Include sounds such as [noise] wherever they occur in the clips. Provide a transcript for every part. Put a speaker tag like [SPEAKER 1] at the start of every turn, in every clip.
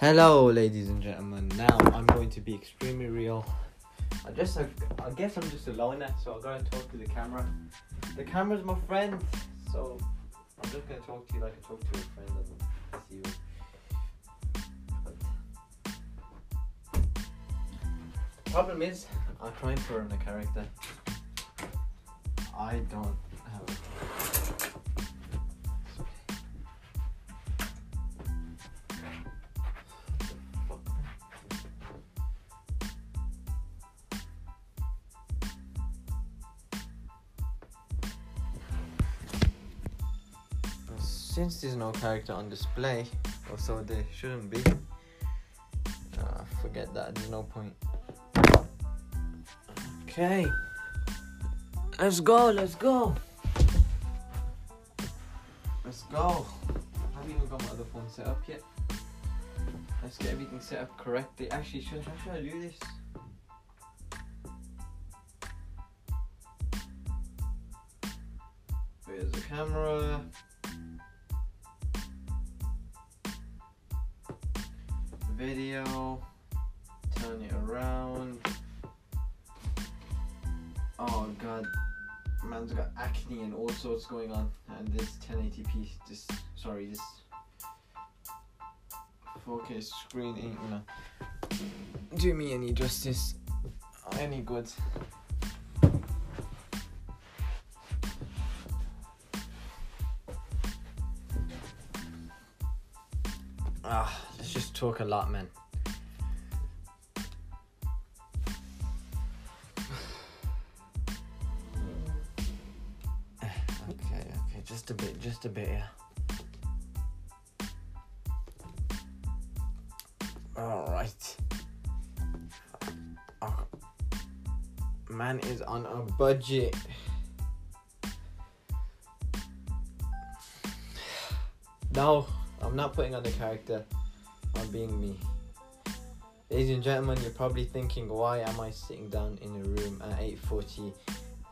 [SPEAKER 1] Hello, ladies and gentlemen. Now I'm going to be extremely real. I just, I, I guess I'm just a loner, so I'm gonna talk to the camera. The camera's my friend, so I'm just gonna talk to you like I talk to a friend. And see you. But problem is, I'm trying to earn a character. I don't Since there's no character on display, or so there shouldn't be, uh, forget that, there's no point. Okay. Let's go, let's go. Let's go. I haven't even got my other phone set up yet. Let's get everything set up correctly. Actually, should, how should I do this? There's the camera. Video. Turn it around. Oh god. Man's got acne and all sorts going on. And this 1080p, this, sorry, this 4K screen ain't gonna do me any justice any good. Talk a lot, man. [sighs] Okay, okay, just a bit, just a bit, yeah. Alright. Oh, man is on a budget. [sighs] No, I'm not putting on the character. Being me. Ladies and gentlemen, you're probably thinking, why am I sitting down in a room at 8:40,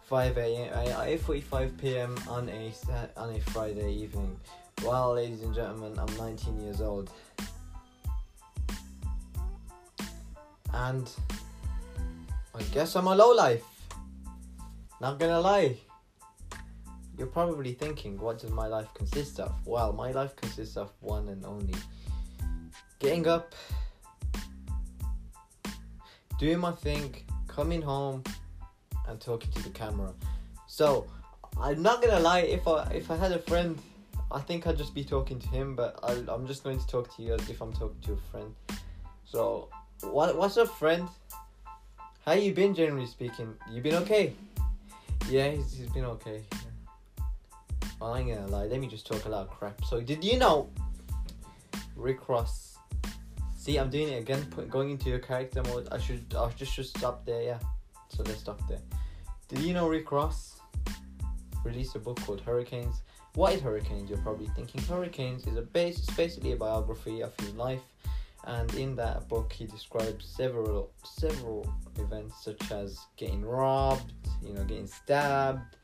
[SPEAKER 1] 5 a.m. uh, 8:45 p.m. on a on a Friday evening? Well, ladies and gentlemen, I'm 19 years old, and I guess I'm a low life. Not gonna lie. You're probably thinking, what does my life consist of? Well, my life consists of one and only getting up, doing my thing, coming home, and talking to the camera. So, I'm not gonna lie. If I if I had a friend, I think I'd just be talking to him. But I, I'm just going to talk to you as if I'm talking to a friend. So, what what's up, friend? How you been, generally speaking? You been okay? Yeah, he's, he's been okay. I ain't gonna lie. Let me just talk a lot of crap. So, did you know Rick Ross? See, I'm doing it again. Put, going into your character mode. I should. I just should stop there. Yeah. So let's stop there. Did you know Rick Ross released a book called Hurricanes? What is Hurricanes? You're probably thinking Hurricanes is a base. It's basically a biography of his life, and in that book he describes several several events such as getting robbed, you know, getting stabbed,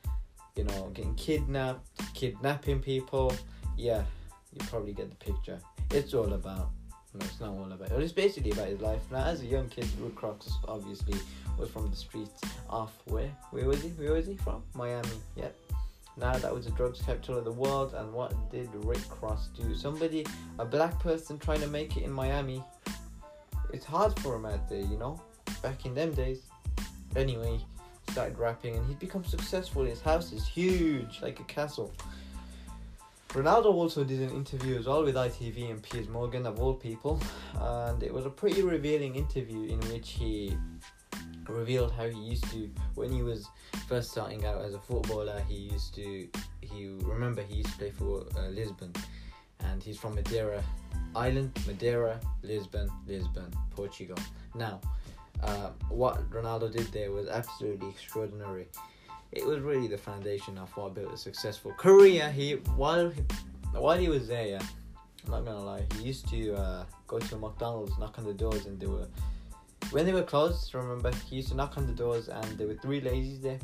[SPEAKER 1] you know, getting kidnapped, kidnapping people. Yeah, you probably get the picture. It's all about. No, it's not all about. It. It's basically about his life. Now, as a young kid, Rick Ross obviously was from the streets of where? Where was he? Where was he from? Miami. Yep. Now that was the drugs capital of the world, and what did Rick Ross do? Somebody, a black person trying to make it in Miami. It's hard for him out there, you know. Back in them days. Anyway, started rapping, and he'd become successful. His house is huge, like a castle. Ronaldo also did an interview as well with ITV and Piers Morgan, of all people, and it was a pretty revealing interview in which he revealed how he used to, when he was first starting out as a footballer, he used to, he remember he used to play for uh, Lisbon, and he's from Madeira Island, Madeira, Lisbon, Lisbon, Portugal. Now, uh, what Ronaldo did there was absolutely extraordinary it was really the foundation of what I built a successful career. He while he, while he was there, I'm not gonna lie, he used to uh, go to McDonald's, knock on the doors, and they were when they were closed. Remember, he used to knock on the doors, and there were three ladies there.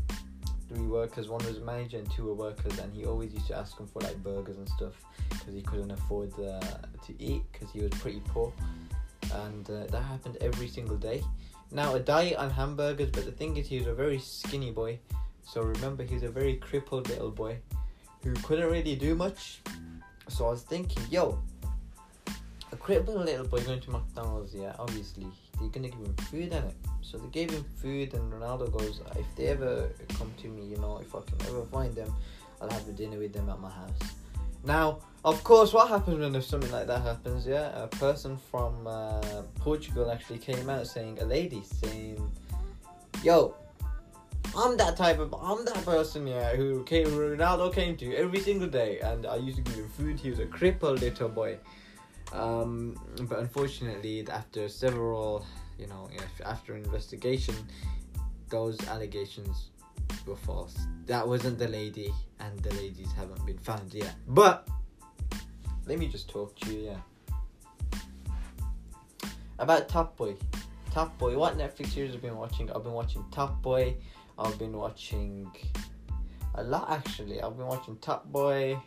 [SPEAKER 1] three workers. One was a manager and two were workers, and he always used to ask them for like burgers and stuff because he couldn't afford uh, to eat because he was pretty poor, and uh, that happened every single day. Now a diet on hamburgers, but the thing is, he was a very skinny boy. So remember, he's a very crippled little boy who couldn't really do much. So I was thinking, yo, a crippled little boy going to McDonald's, yeah, obviously they're gonna give him food in it. So they gave him food, and Ronaldo goes, if they ever come to me, you know, if I can ever find them, I'll have a dinner with them at my house. Now, of course, what happens when if something like that happens? Yeah, a person from uh, Portugal actually came out saying, a lady saying, "Yo, I'm that type of, I'm that person, yeah, who came, Ronaldo came to every single day, and I used to give him food. He was a crippled little boy." Um, but unfortunately, after several, you know, after investigation, those allegations were false. That wasn't the lady, and the ladies haven't been found yet. But let me just talk to you, yeah. About Top Boy. Top Boy. What Netflix series I've been watching? I've been watching Top Boy. I've been watching a lot actually. I've been watching Top Boy.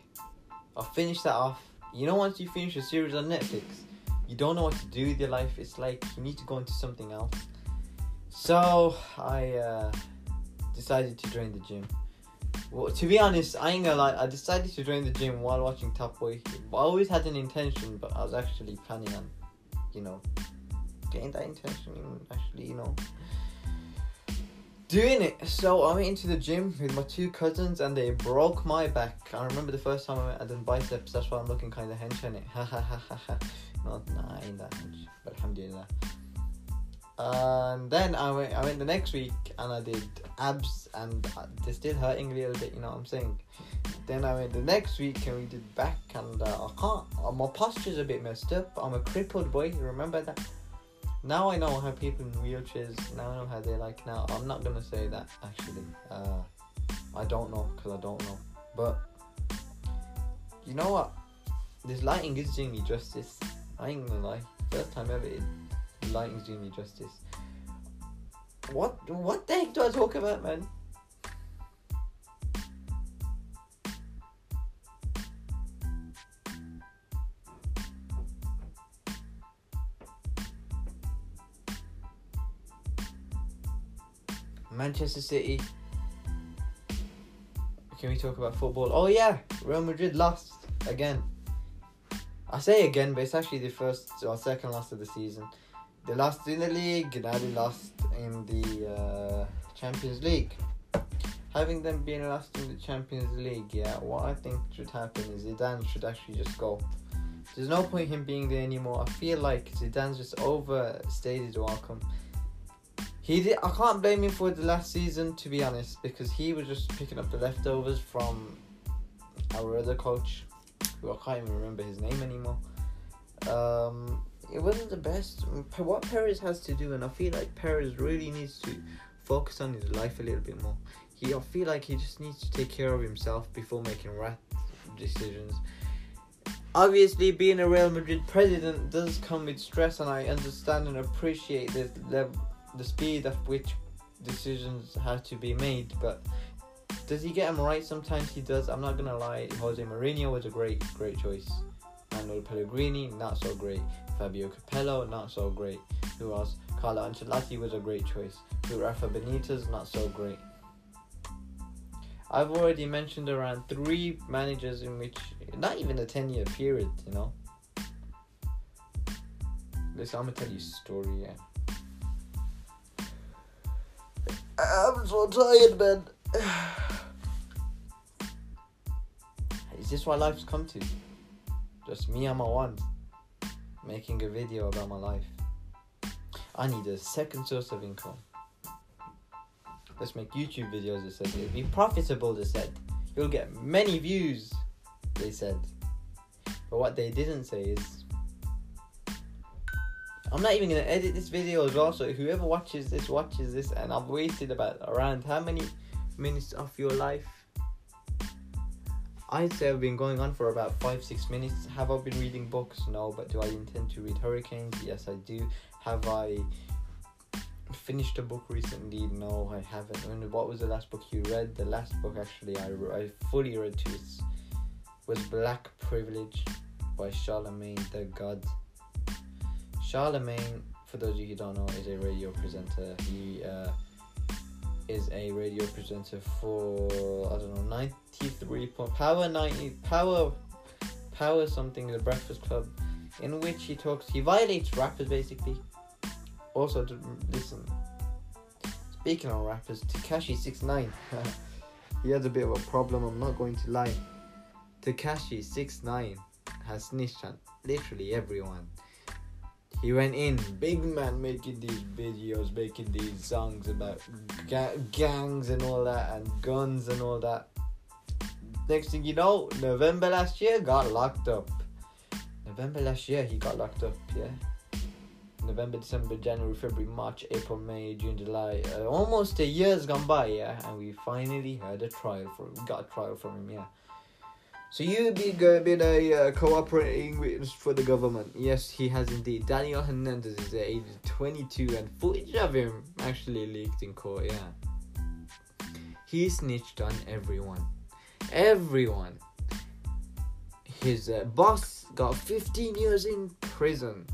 [SPEAKER 1] I finished that off you know, once you finish a series on Netflix, you don't know what to do with your life. It's like you need to go into something else. So I uh, decided to join the gym. Well, to be honest, I ain't gonna lie. I decided to join the gym while watching Top Boy. I always had an intention, but I was actually planning on, you know, getting that intention. Actually, you know, doing it. So I went into the gym with my two cousins and they broke my back. I remember the first time I went, I did biceps. That's why I'm looking kind of hench on it. Not, nah, ain't that hench. But alhamdulillah. And then I went, I went the next week and I did abs and they're still hurting a little bit, you know what I'm saying? Then I went the next week and we did back and uh, I can't, uh, my posture's a bit messed up. I'm a crippled boy, you remember that? Now I know how people in wheelchairs. Now I know how they like. Now I'm not gonna say that actually. Uh, I don't know because I don't know. But you know what? This lighting is doing me justice. I ain't gonna lie. First time ever, it, lighting's doing me justice. What? What the heck do I talk about, man? Manchester City. Can we talk about football? Oh yeah, Real Madrid lost again. I say again, but it's actually the first or second loss of the season. They lost in the league, now they lost in the uh, Champions League. Having them being lost in the Champions League, yeah, what I think should happen is Zidane should actually just go. There's no point him being there anymore. I feel like Zidane's just overstayed his welcome. He did. I can't blame him for the last season, to be honest, because he was just picking up the leftovers from our other coach, who I can't even remember his name anymore. Um, it wasn't the best. What Perez has to do, and I feel like Perez really needs to focus on his life a little bit more. He, I feel like he just needs to take care of himself before making rat decisions. Obviously, being a Real Madrid president does come with stress, and I understand and appreciate this level the speed at which decisions have to be made, but does he get them right? Sometimes he does. I'm not gonna lie. Jose Mourinho was a great, great choice. Manuel Pellegrini, not so great. Fabio Capello, not so great. Who else? Carlo Ancelotti was a great choice. Who Rafa Benitez, not so great. I've already mentioned around three managers in which, not even a 10 year period, you know. Listen, I'm gonna tell you a story, yeah. I'm so tired, man. Is this what life's come to? Just me and my one making a video about my life. I need a second source of income. Let's make YouTube videos, they said. It'll be profitable, they said. You'll get many views, they said. But what they didn't say is I'm not even gonna edit this video as well. So whoever watches this watches this, and I've wasted about around how many minutes of your life? I'd say I've been going on for about five six minutes. Have I been reading books? No, but do I intend to read Hurricanes? Yes, I do. Have I finished a book recently? No, I haven't. And what was the last book you read? The last book actually I, I fully read to was, was Black Privilege by Charlemagne the God. Charlemagne, for those of you who don't know, is a radio presenter. He uh, is a radio presenter for I don't know ninety three point power ninety power power something the Breakfast Club, in which he talks he violates rappers basically. Also, to listen. Speaking on rappers, Tekashi Six Nine, [laughs] he has a bit of a problem. I'm not going to lie. Tekashi Six Nine has snitched on literally everyone. He went in, big man, making these videos, making these songs about ga- gangs and all that, and guns and all that. Next thing you know, November last year, got locked up. November last year, he got locked up, yeah. November, December, January, February, March, April, May, June, July. Uh, almost a year's gone by, yeah, and we finally had a trial for we got a trial from him, yeah. So you've been, uh, been a uh, cooperating witness for the government. Yes, he has indeed. Daniel Hernandez is age 22 and footage of him actually leaked in court, yeah. He snitched on everyone. Everyone. His uh, boss got 15 years in prison.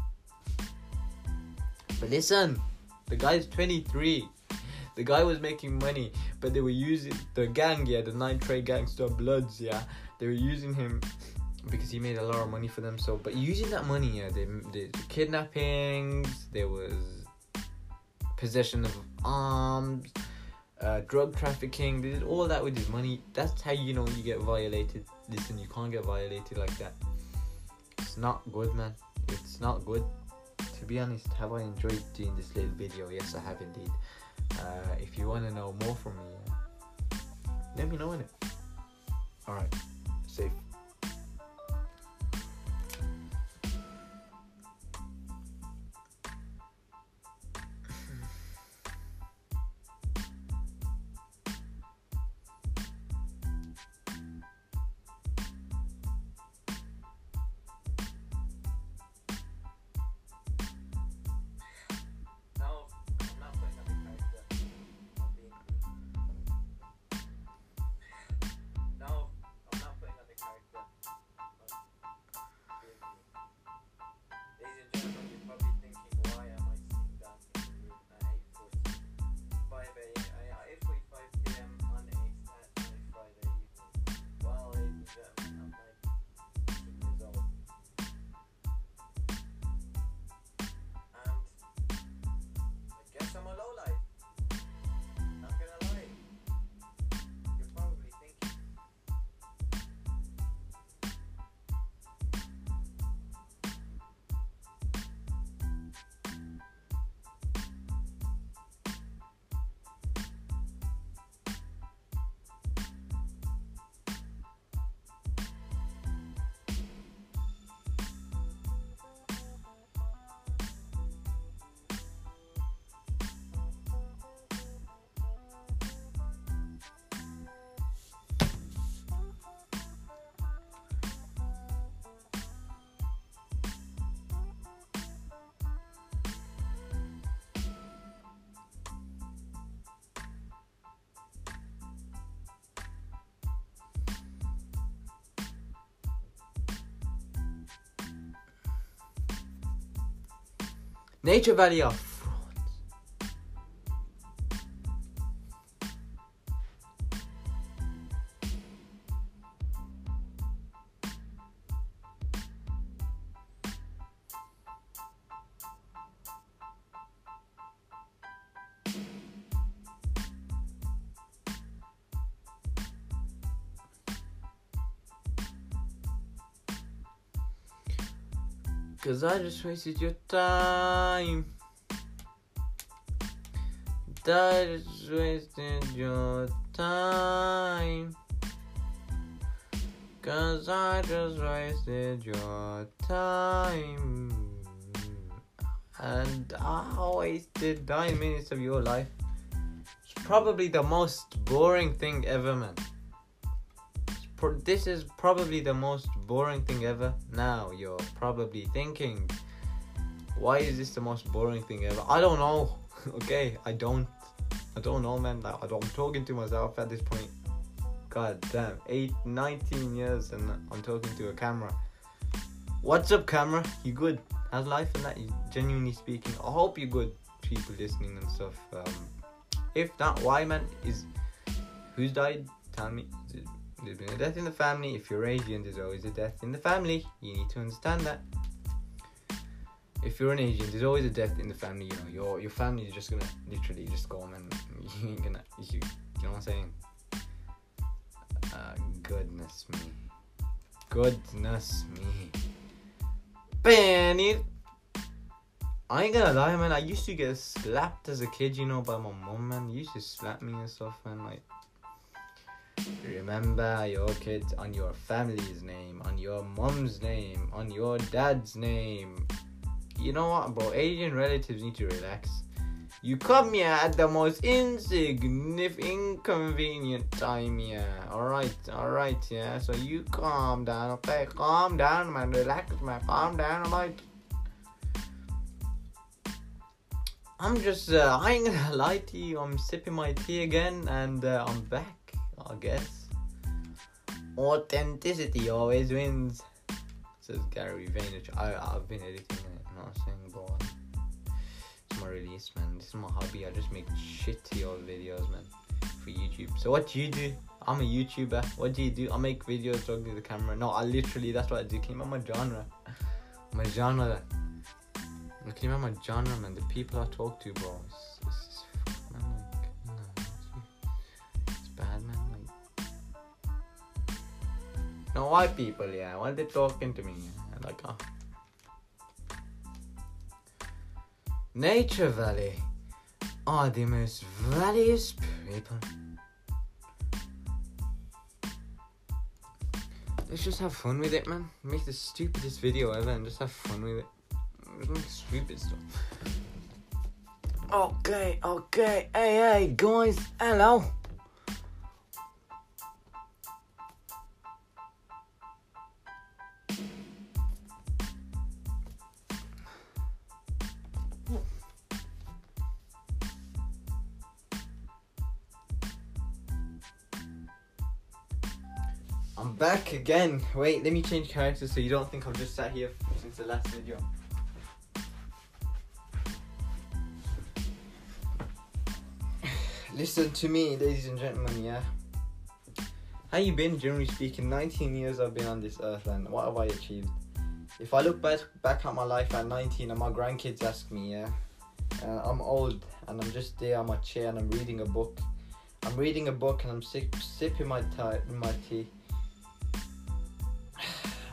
[SPEAKER 1] But listen, the guy's 23. The guy was making money, but they were using the gang, yeah, the Nine Trey Gangster Bloods, yeah they were using him because he made a lot of money for them. So, but using that money, yeah, they did kidnappings. There was possession of arms, uh, drug trafficking. They did all that with his money. That's how you know you get violated. Listen, you can't get violated like that. It's not good, man. It's not good. To be honest, have I enjoyed doing this little video? Yes, I have indeed. Uh, if you want to know more from me, let me know in it. All right safe. Nature Valley are Cause I just wasted your time. I just wasted your time. Cause I just wasted your time. And I wasted nine minutes of your life. It's probably the most boring thing ever, man this is probably the most boring thing ever. Now you're probably thinking, why is this the most boring thing ever? I don't know. [laughs] okay, I don't. I don't know, man. Like, I don't, I'm talking to myself at this point. God damn, eight, 19 years, and I'm talking to a camera. What's up, camera? You good? How's life and that? You genuinely speaking. I hope you're good, people listening and stuff. Um, if not, why, man? Is who's died? Tell me. There's been a death in the family. If you're Asian, there's always a death in the family. You need to understand that. If you're an Asian, there's always a death in the family. You know, your your family is just gonna literally just go on and [laughs] you ain't gonna you, you know what I'm saying? Uh, goodness me, goodness me. Benny. I ain't gonna lie, man. I used to get slapped as a kid, you know, by my mom, man. Used to slap me and stuff, man. Like, remember your kids on your family's name, on your mom's name, on your dad's name. You know what, bro? Asian relatives need to relax. You come here at the most insignificant, inconvenient time, yeah. Alright, alright, yeah. So you calm down, okay? Calm down, man. Relax, man. Calm down, alright? I'm just, uh, [laughs] I ain't gonna lie to you. I'm sipping my tea again and uh, I'm back, I guess. Authenticity always wins, says Gary Vaynerchuk. I, I've been editing it, I'm not saying, bro It's my release, man. This is my hobby. I just make shitty old videos, man, for YouTube. So what do you do? I'm a YouTuber. What do you do? I make videos talking to the camera. No, I literally that's what I do. You remember my genre? My genre. Can you remember my genre, man? The people I talk to, bro. No white people, yeah. Why they talking to me? Yeah? Like, oh. Nature Valley are the most valious people. Let's just have fun with it, man. Make the stupidest video ever and just have fun with it. Make stupid stuff. Okay, okay. Hey, hey, guys. Hello. Back again. Wait, let me change characters so you don't think I've just sat here since the last video. Listen to me, ladies and gentlemen, yeah. How you been, generally speaking? 19 years I've been on this earth and what have I achieved? If I look back back at my life at 19 and my grandkids ask me, yeah, uh, I'm old and I'm just there on my chair and I'm reading a book. I'm reading a book and I'm sip, sipping my, tea, my tea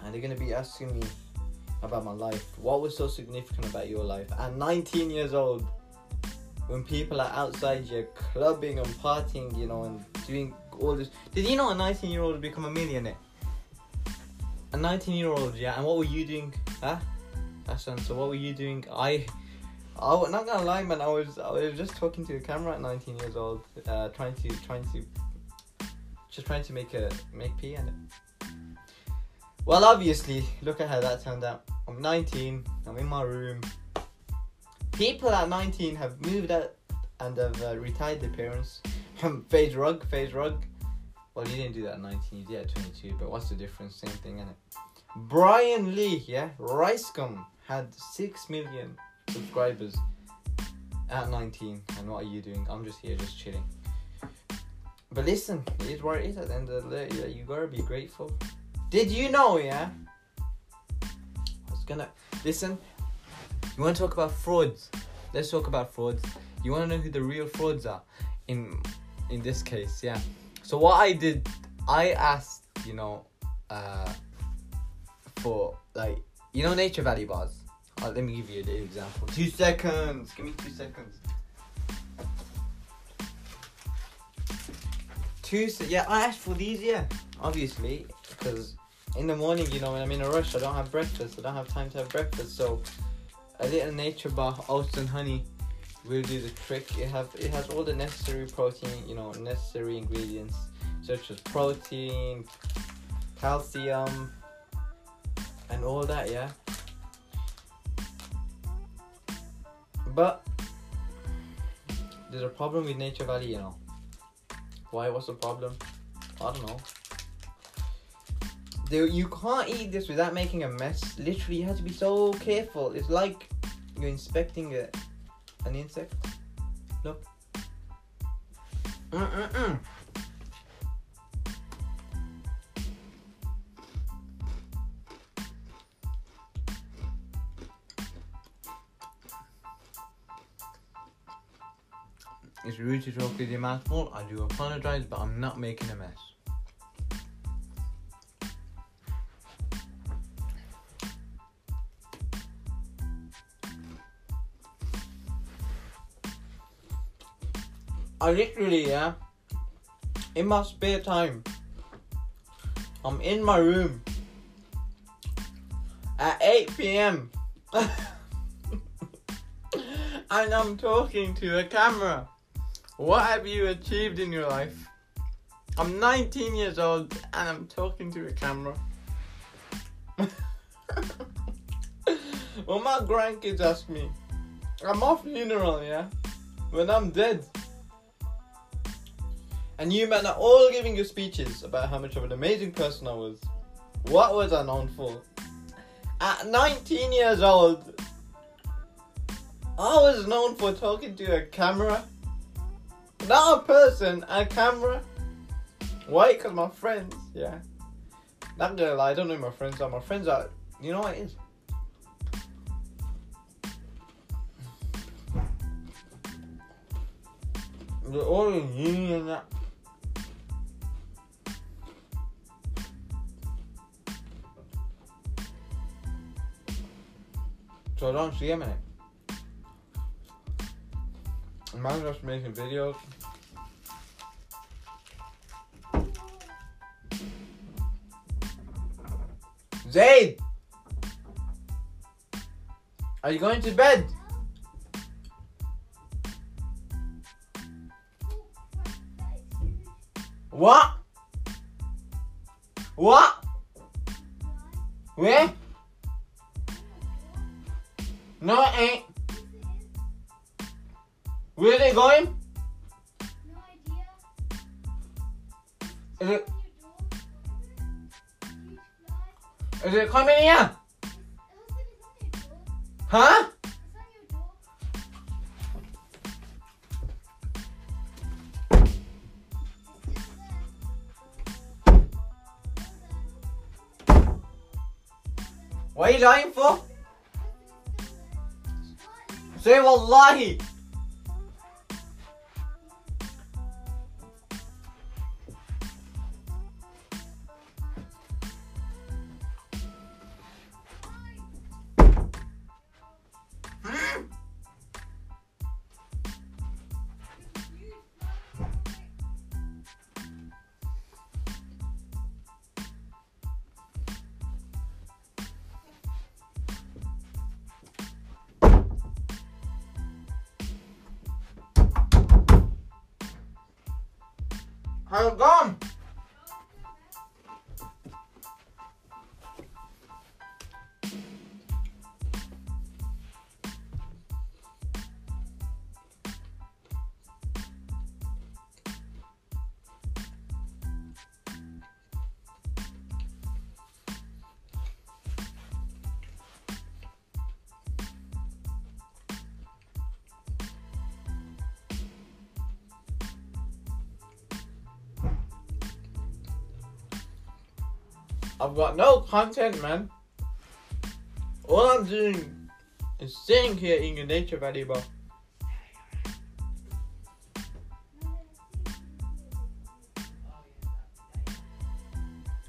[SPEAKER 1] and they're gonna be asking me about my life. What was so significant about your life? At 19 years old, when people are outside here clubbing and partying, you know, and doing all this. Did you know a 19 year old become a millionaire? A 19 year old, yeah. And what were you doing? Huh? Hassan, so what were you doing? I. I was not gonna lie, man. I was I was just talking to the camera at 19 years old, uh, trying to trying to just trying to make a make pee it. Well, obviously, look at how that turned out. I'm 19, I'm in my room. People at 19 have moved out and have uh, retired their parents. [laughs] FaZe Rug, FaZe Rug. Well, you didn't do that at 19, you did at 22, but what's the difference? Same thing, innit? Brian Lee, yeah, Ricegum had 6 million subscribers at 19. And what are you doing? I'm just here, just chilling. But listen, it is what it is at the end of the day. You gotta be grateful. Did you know, yeah? I was gonna listen. You want to talk about frauds? Let's talk about frauds. You want to know who the real frauds are? In in this case, yeah. So what I did, I asked, you know, uh, for like, you know, Nature Valley bars. Uh, let me give you an example. Two seconds. Give me two seconds. Two. Se- yeah, I asked for these. Yeah, obviously because in the morning, you know, when I'm in a rush, I don't have breakfast. I don't have time to have breakfast. So a little nature bar, oats and honey, will do the trick. It have it has all the necessary protein, you know, necessary ingredients such as protein, calcium, and all that. Yeah. But there's a problem with Nature Valley, you know. Why? What's the problem? I don't know. There, you can't eat this without making a mess. Literally, you have to be so careful. It's like you're inspecting a, an insect. Look. Mm-mm-mm. It's rude to talk with your mouth full. I do apologize, but I'm not making a mess. I literally, yeah, in my spare time, I'm in my room at 8 p.m. [laughs] and I'm talking to a camera. What have you achieved in your life? I'm 19 years old and I'm talking to a camera. [laughs] well, my grandkids ask me, I'm off funeral, yeah? When I'm dead. And you men are all giving your speeches about how much of an amazing person I was. What was I known for? At 19 years old, I was known for talking to a camera. Not a person, a camera. Why? Because my friends, yeah. Not gonna lie, I don't know my friends are. My friends are, you know what it is? They're all in uni So I don't see him in it. Man's just making videos. Zaid! Are you going to bed? What? What? Where? No, it ain't. Where's they going?
[SPEAKER 2] No idea.
[SPEAKER 1] Is it, is it coming here?
[SPEAKER 2] Husband, it's on your door.
[SPEAKER 1] Huh?
[SPEAKER 2] It's on your door. It's just there.
[SPEAKER 1] What are you lying for? Say wallahi. It gone? Got no content, man. All I'm doing is sitting here eating a nature valley bar.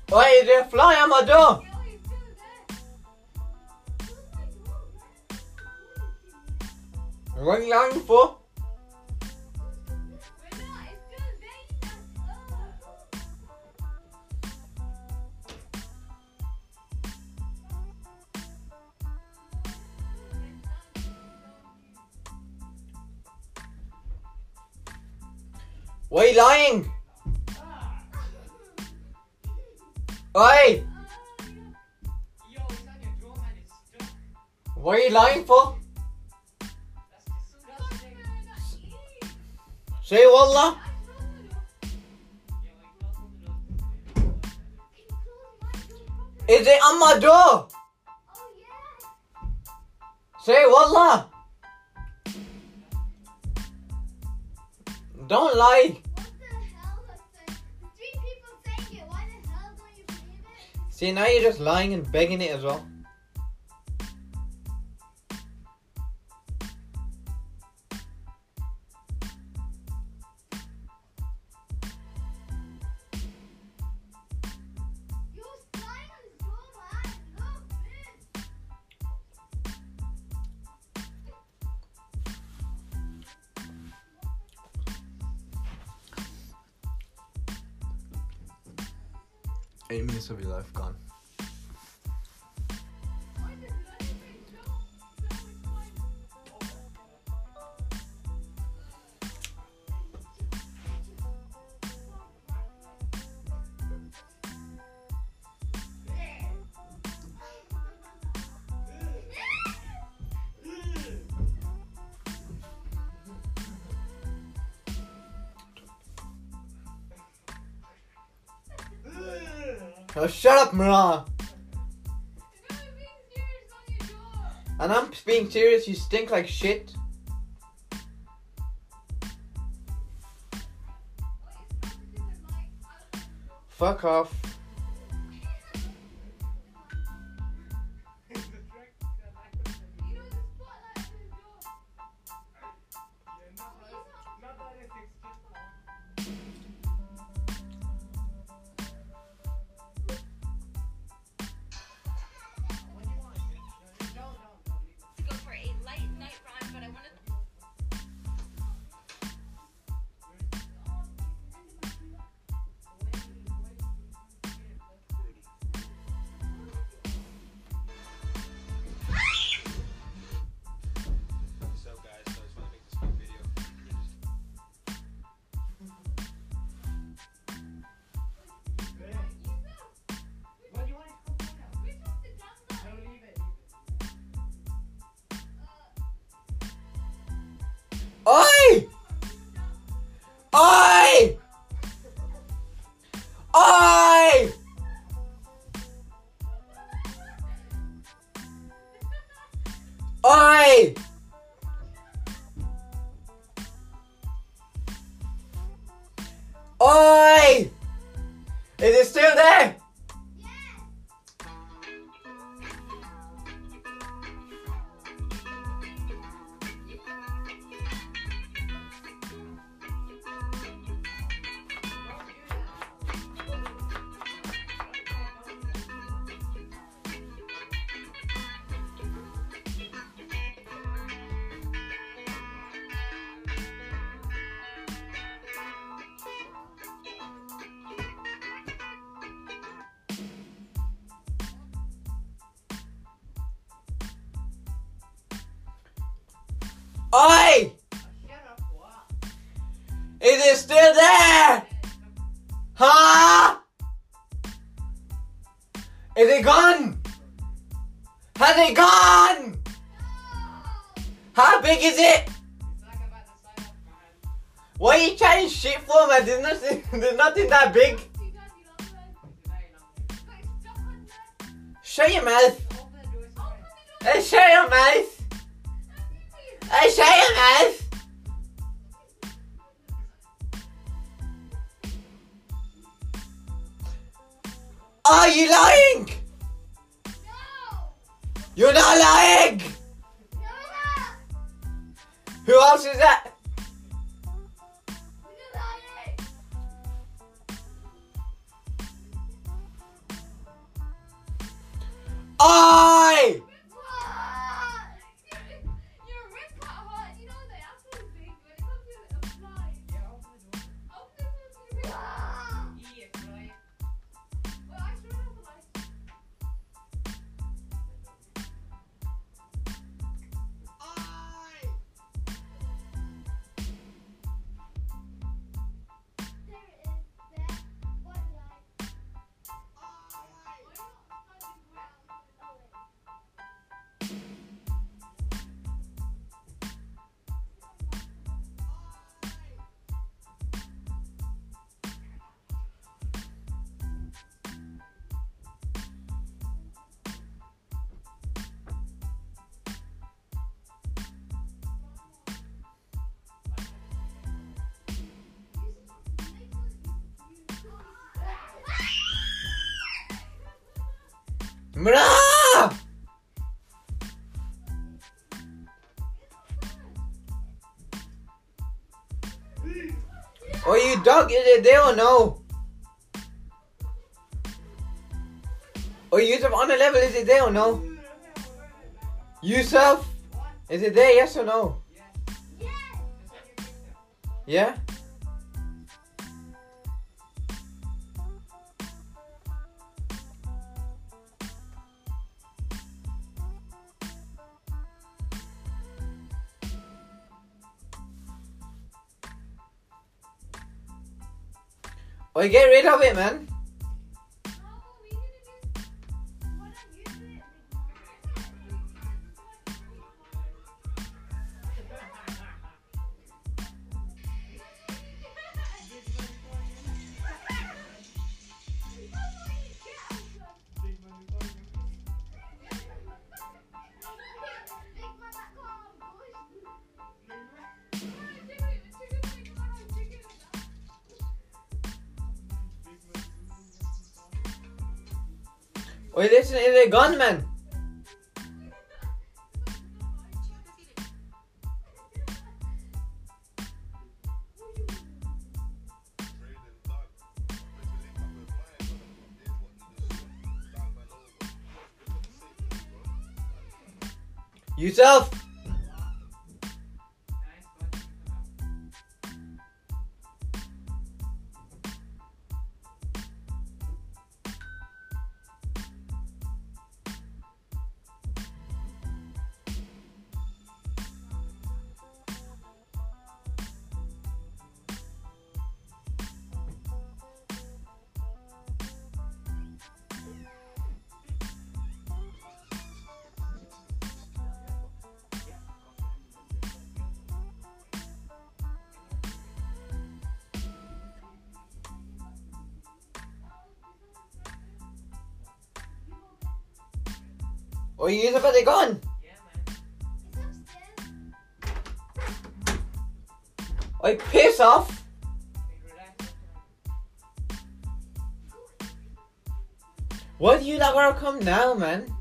[SPEAKER 1] Why is there a fly on my door. What are you lying for? Why are you lying?
[SPEAKER 3] Why?
[SPEAKER 1] Why are you lying for? Say wallah. Is it on my door? Say wallah. Don't lie. See, now you're just lying and begging it as well. eight minutes of your life gone. Oh, shut up, Mara. And I'm being serious, you stink like shit. Fuck off. Oi! Is it still there? Huh? Is it gone? Has it gone? How big is it? What are you trying to shit for, man? There's nothing, [laughs] there's nothing that big. Shut your mouth. Hey, shut your mouth. الشيء Are you lying?
[SPEAKER 2] No.
[SPEAKER 1] You're not lying.
[SPEAKER 2] No.
[SPEAKER 1] Who else is that?
[SPEAKER 2] Oh!
[SPEAKER 3] Disgusting.
[SPEAKER 2] Mra! Oh, you dog, is it there or no? Oh, Yusuf, on the level, is it there or no? Yusuf, is it there, yes or no? Yeah? Oh, get rid of it, man. Listen, is a gunman. Yusuf! Oh, Yusuf has a gun! I piss off! Why do you not gonna come now, man?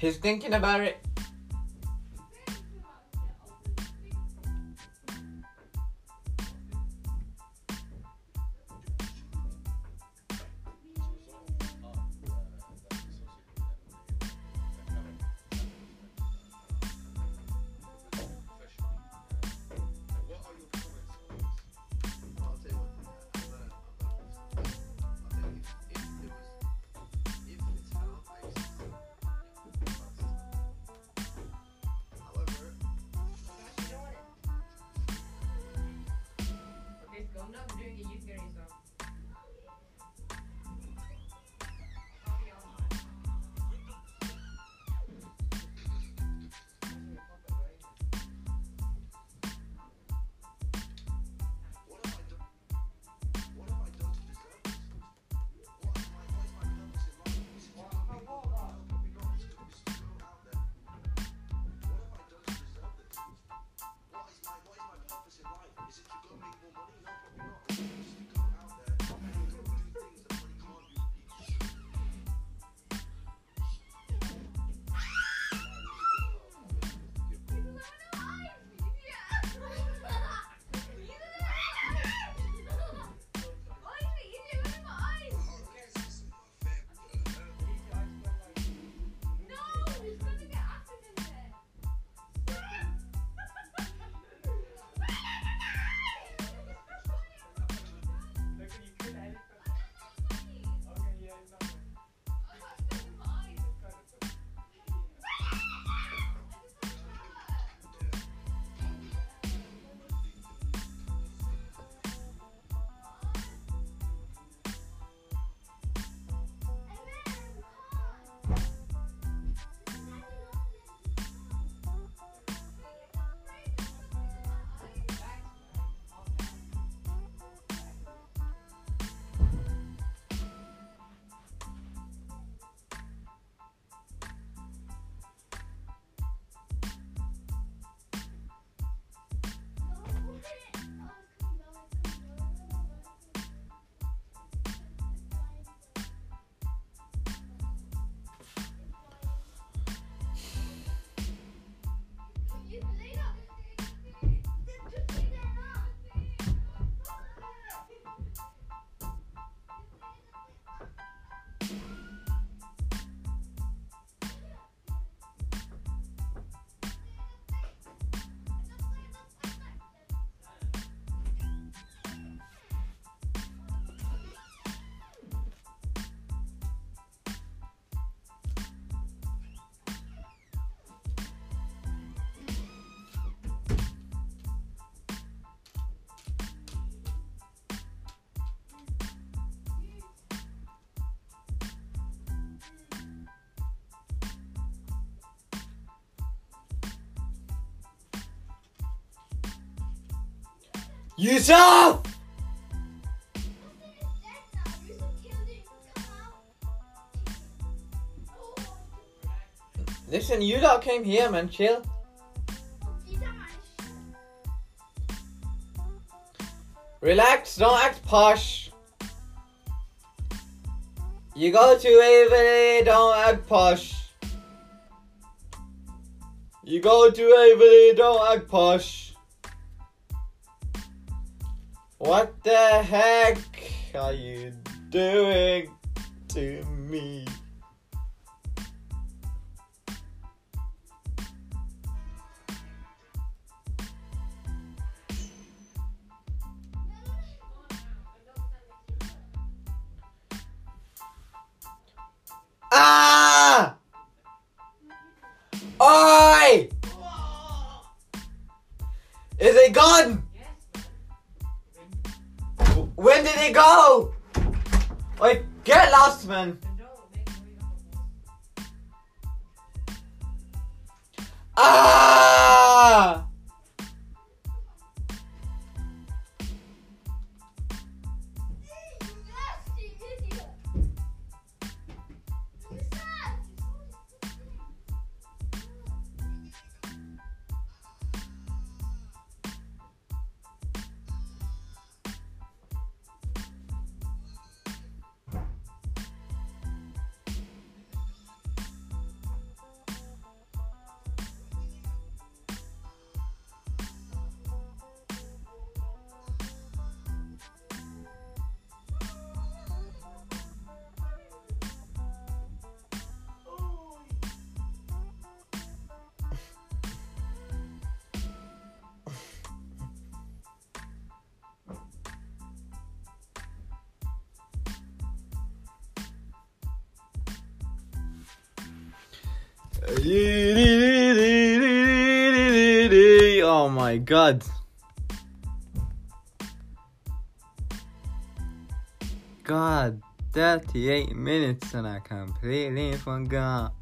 [SPEAKER 2] He's thinking about it.
[SPEAKER 1] Yusuf! Listen, you lot came here, man. Chill. Relax. Don't act posh. You go to Waverley. Don't act posh. You go to Waverley. Don't act posh. What the heck are you doing to me? Ah! Oi! Is it gone? When did it go? Like, get lost, man. Ah! Oh my god. God, 38 minutes and I completely forgot.